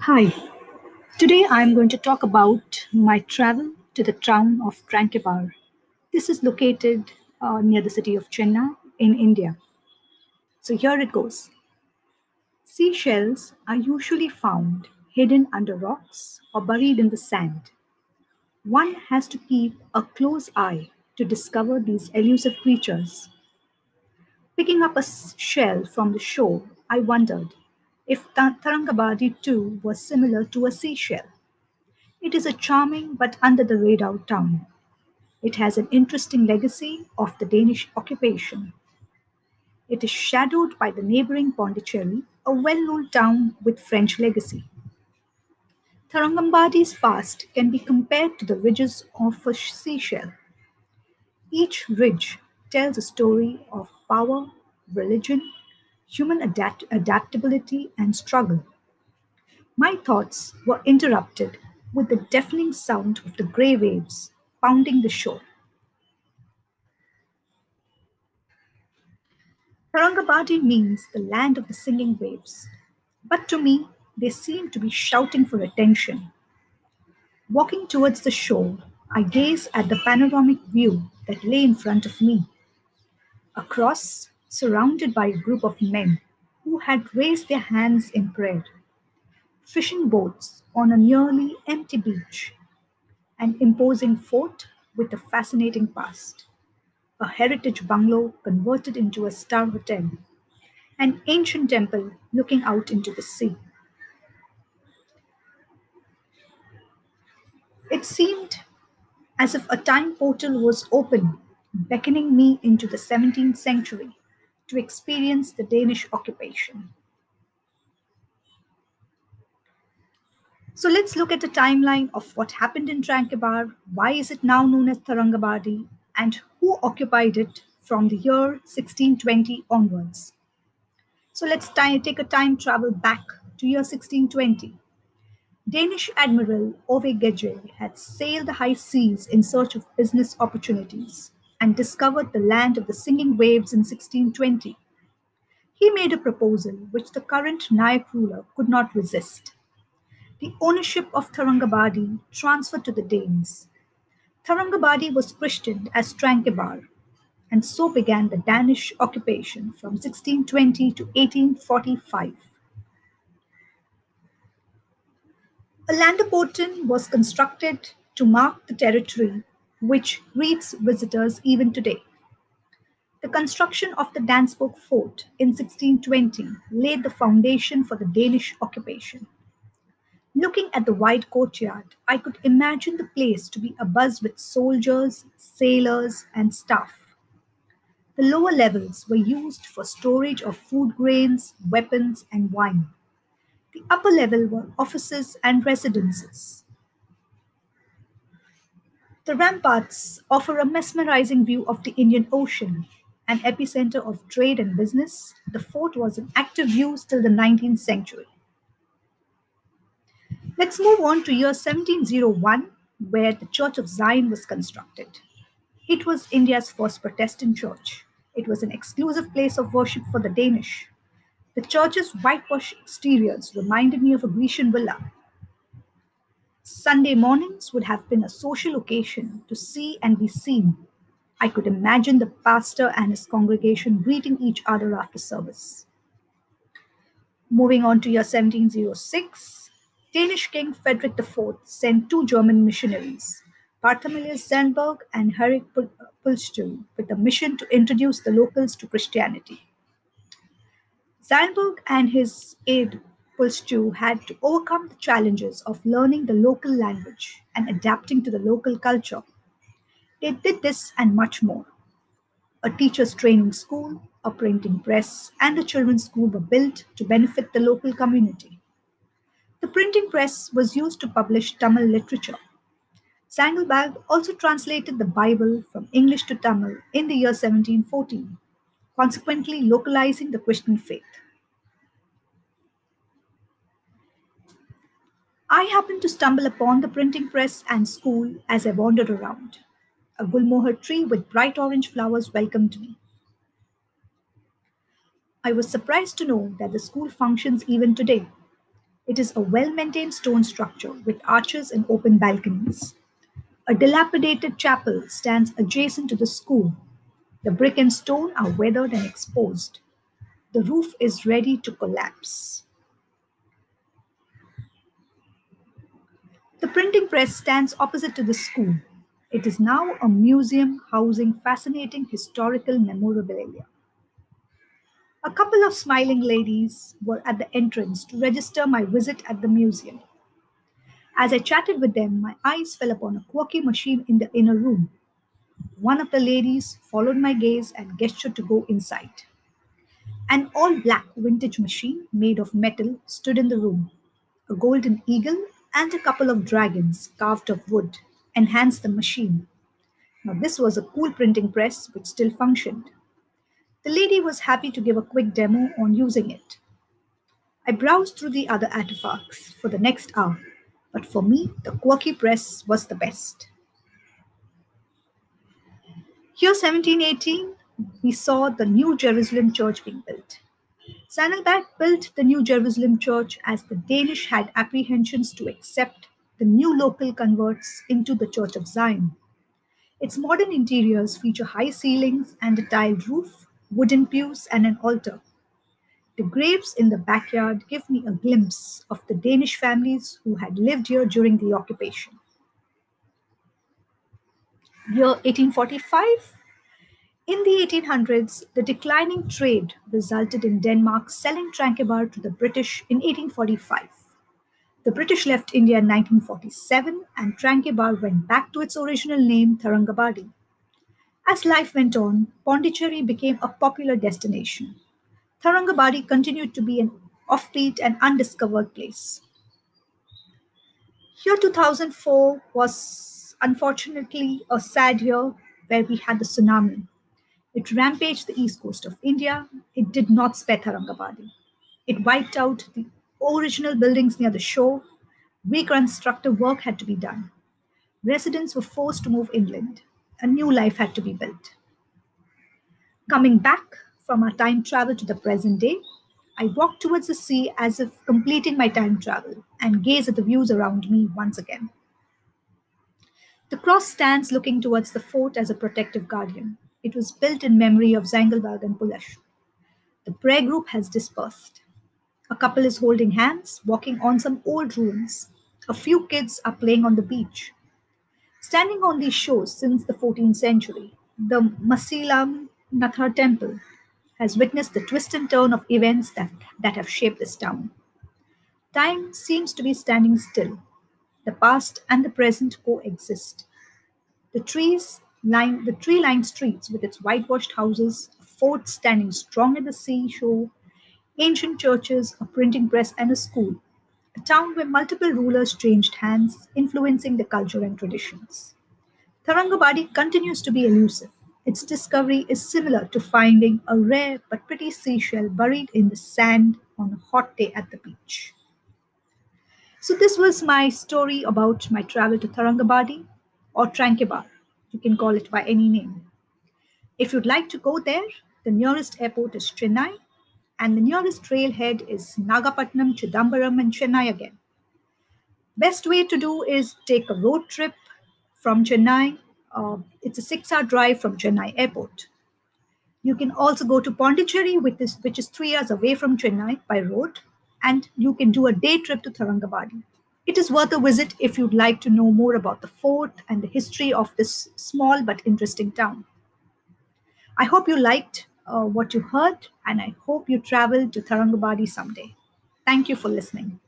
Hi, today I am going to talk about my travel to the town of Tranquebar. This is located uh, near the city of Chennai in India. So here it goes. Seashells are usually found hidden under rocks or buried in the sand. One has to keep a close eye to discover these elusive creatures. Picking up a shell from the shore, I wondered if Ta- Tarangabadi too was similar to a seashell. It is a charming but under the radar town. It has an interesting legacy of the Danish occupation. It is shadowed by the neighboring Pondicherry, a well known town with French legacy. Tarangambadi's past can be compared to the ridges of a seashell. Each ridge tells a story of power, religion, human adapt- adaptability, and struggle. My thoughts were interrupted with the deafening sound of the grey waves pounding the shore. Tarangabadi means the land of the singing waves, but to me, they seem to be shouting for attention. Walking towards the shore, I gaze at the panoramic view that lay in front of me. Across, surrounded by a group of men who had raised their hands in prayer, fishing boats on a nearly empty beach, an imposing fort with a fascinating past, a heritage bungalow converted into a star hotel, an ancient temple looking out into the sea. It seemed as if a time portal was open, beckoning me into the 17th century to experience the Danish occupation. So let's look at a timeline of what happened in Tranquebar, why is it now known as Tarangabadi, and who occupied it from the year 1620 onwards. So let's take a time travel back to year 1620. Danish Admiral Ove Gjedde had sailed the high seas in search of business opportunities and discovered the land of the singing waves in 1620. He made a proposal which the current Nayak ruler could not resist. The ownership of Tarangabadi transferred to the Danes. Tarangabadi was christened as Trankebar, and so began the Danish occupation from 1620 to 1845. A Landaporten was constructed to mark the territory which greets visitors even today. The construction of the Dansborg fort in 1620 laid the foundation for the Danish occupation. Looking at the wide courtyard, I could imagine the place to be abuzz with soldiers, sailors, and staff. The lower levels were used for storage of food grains, weapons, and wine. The upper level were offices and residences. The ramparts offer a mesmerizing view of the Indian Ocean. An epicenter of trade and business, the fort was in active use till the 19th century. Let's move on to year 1701, where the Church of Zion was constructed. It was India's first Protestant church. It was an exclusive place of worship for the Danish. The church's whitewashed exteriors reminded me of a Grecian villa. Sunday mornings would have been a social occasion to see and be seen. I could imagine the pastor and his congregation greeting each other after service. Moving on to year 1706, Danish King Frederick IV sent two German missionaries, Bartholomeus Zenberg and Henrik Pul- with a mission to introduce the locals to Christianity. Zeinberg and his aide Pulstu had to overcome the challenges of learning the local language and adapting to the local culture. They did this and much more. A teacher's training school, a printing press, and a children's school were built to benefit the local community. The printing press was used to publish Tamil literature. Zangelbag also translated the Bible from English to Tamil in the year 1714, consequently localizing the Christian faith. I happened to stumble upon the printing press and school as I wandered around. A gulmohar tree with bright orange flowers welcomed me. I was surprised to know that the school functions even today. It is a well maintained stone structure with arches and open balconies. A dilapidated chapel stands adjacent to the school. The brick and stone are weathered and exposed. The roof is ready to collapse. The printing press stands opposite to the school. It is now a museum housing fascinating historical memorabilia. A couple of smiling ladies were at the entrance to register my visit at the museum. As I chatted with them, my eyes fell upon a quirky machine in the inner room. One of the ladies followed my gaze and gestured to go inside. An all black vintage machine made of metal stood in the room. A golden eagle and a couple of dragons carved of wood enhanced the machine. Now, this was a cool printing press which still functioned. The lady was happy to give a quick demo on using it. I browsed through the other artifacts for the next hour, but for me, the quirky press was the best. Here, 1718, we saw the New Jerusalem church being built. Ziegenbalg built the New Jerusalem church as the Danish had apprehensions to accept the new local converts into the Church of Zion. Its modern interiors feature high ceilings and a tiled roof, wooden pews, and an altar. The graves in the backyard give me a glimpse of the Danish families who had lived here during the occupation. Year 1845 in the 1800s, the declining trade resulted in Denmark selling Tranquebar to the British in 1845. The British left India in 1947 and Tranquebar went back to its original name, Tharangabadi. As life went on, Pondicherry became a popular destination. Tharangabadi continued to be an offbeat and undiscovered place. Year 2004 was unfortunately a sad year where we had the tsunami. It rampaged the east coast of India. It did not spare Tharangabadi. It wiped out the original buildings near the shore. Reconstructive work had to be done. Residents were forced to move inland. A new life had to be built. Coming back from our time travel to the present day, I walk towards the sea as if completing my time travel and gaze at the views around me once again. The cross stands looking towards the fort as a protective guardian. It was built in memory of Zangilberg and Pulash. The prayer group has dispersed. A couple is holding hands, walking on some old ruins. A few kids are playing on the beach. Standing on these shores since the 14th century, the Masilam Nathar temple has witnessed the twist and turn of events that, that have shaped this town. Time seems to be standing still. The past and the present coexist. The trees line the tree-lined streets with its whitewashed houses, a fort standing strong at the seashore, ancient churches, a printing press, and a school. A town where multiple rulers changed hands, influencing the culture and traditions. Tharangabadi continues to be elusive. Its discovery is similar to finding a rare but pretty seashell buried in the sand on a hot day at the beach. So, this was my story about my travel to Tharangabadi or Tranquebar. You can call it by any name. If you'd like to go there, the nearest airport is Chennai, and the nearest railhead is Nagapattinam, Chidambaram, and Chennai again. Best way to do is take a road trip from Chennai. Uh, it's a six-hour drive from Chennai airport. You can also go to Pondicherry, which is, which is three hours away from Chennai by road, and you can do a day trip to Tharangabadi. It is worth a visit if you'd like to know more about the fort and the history of this small but interesting town. I hope you liked uh, what you heard, and I hope you travel to Tharangabadi someday. Thank you for listening.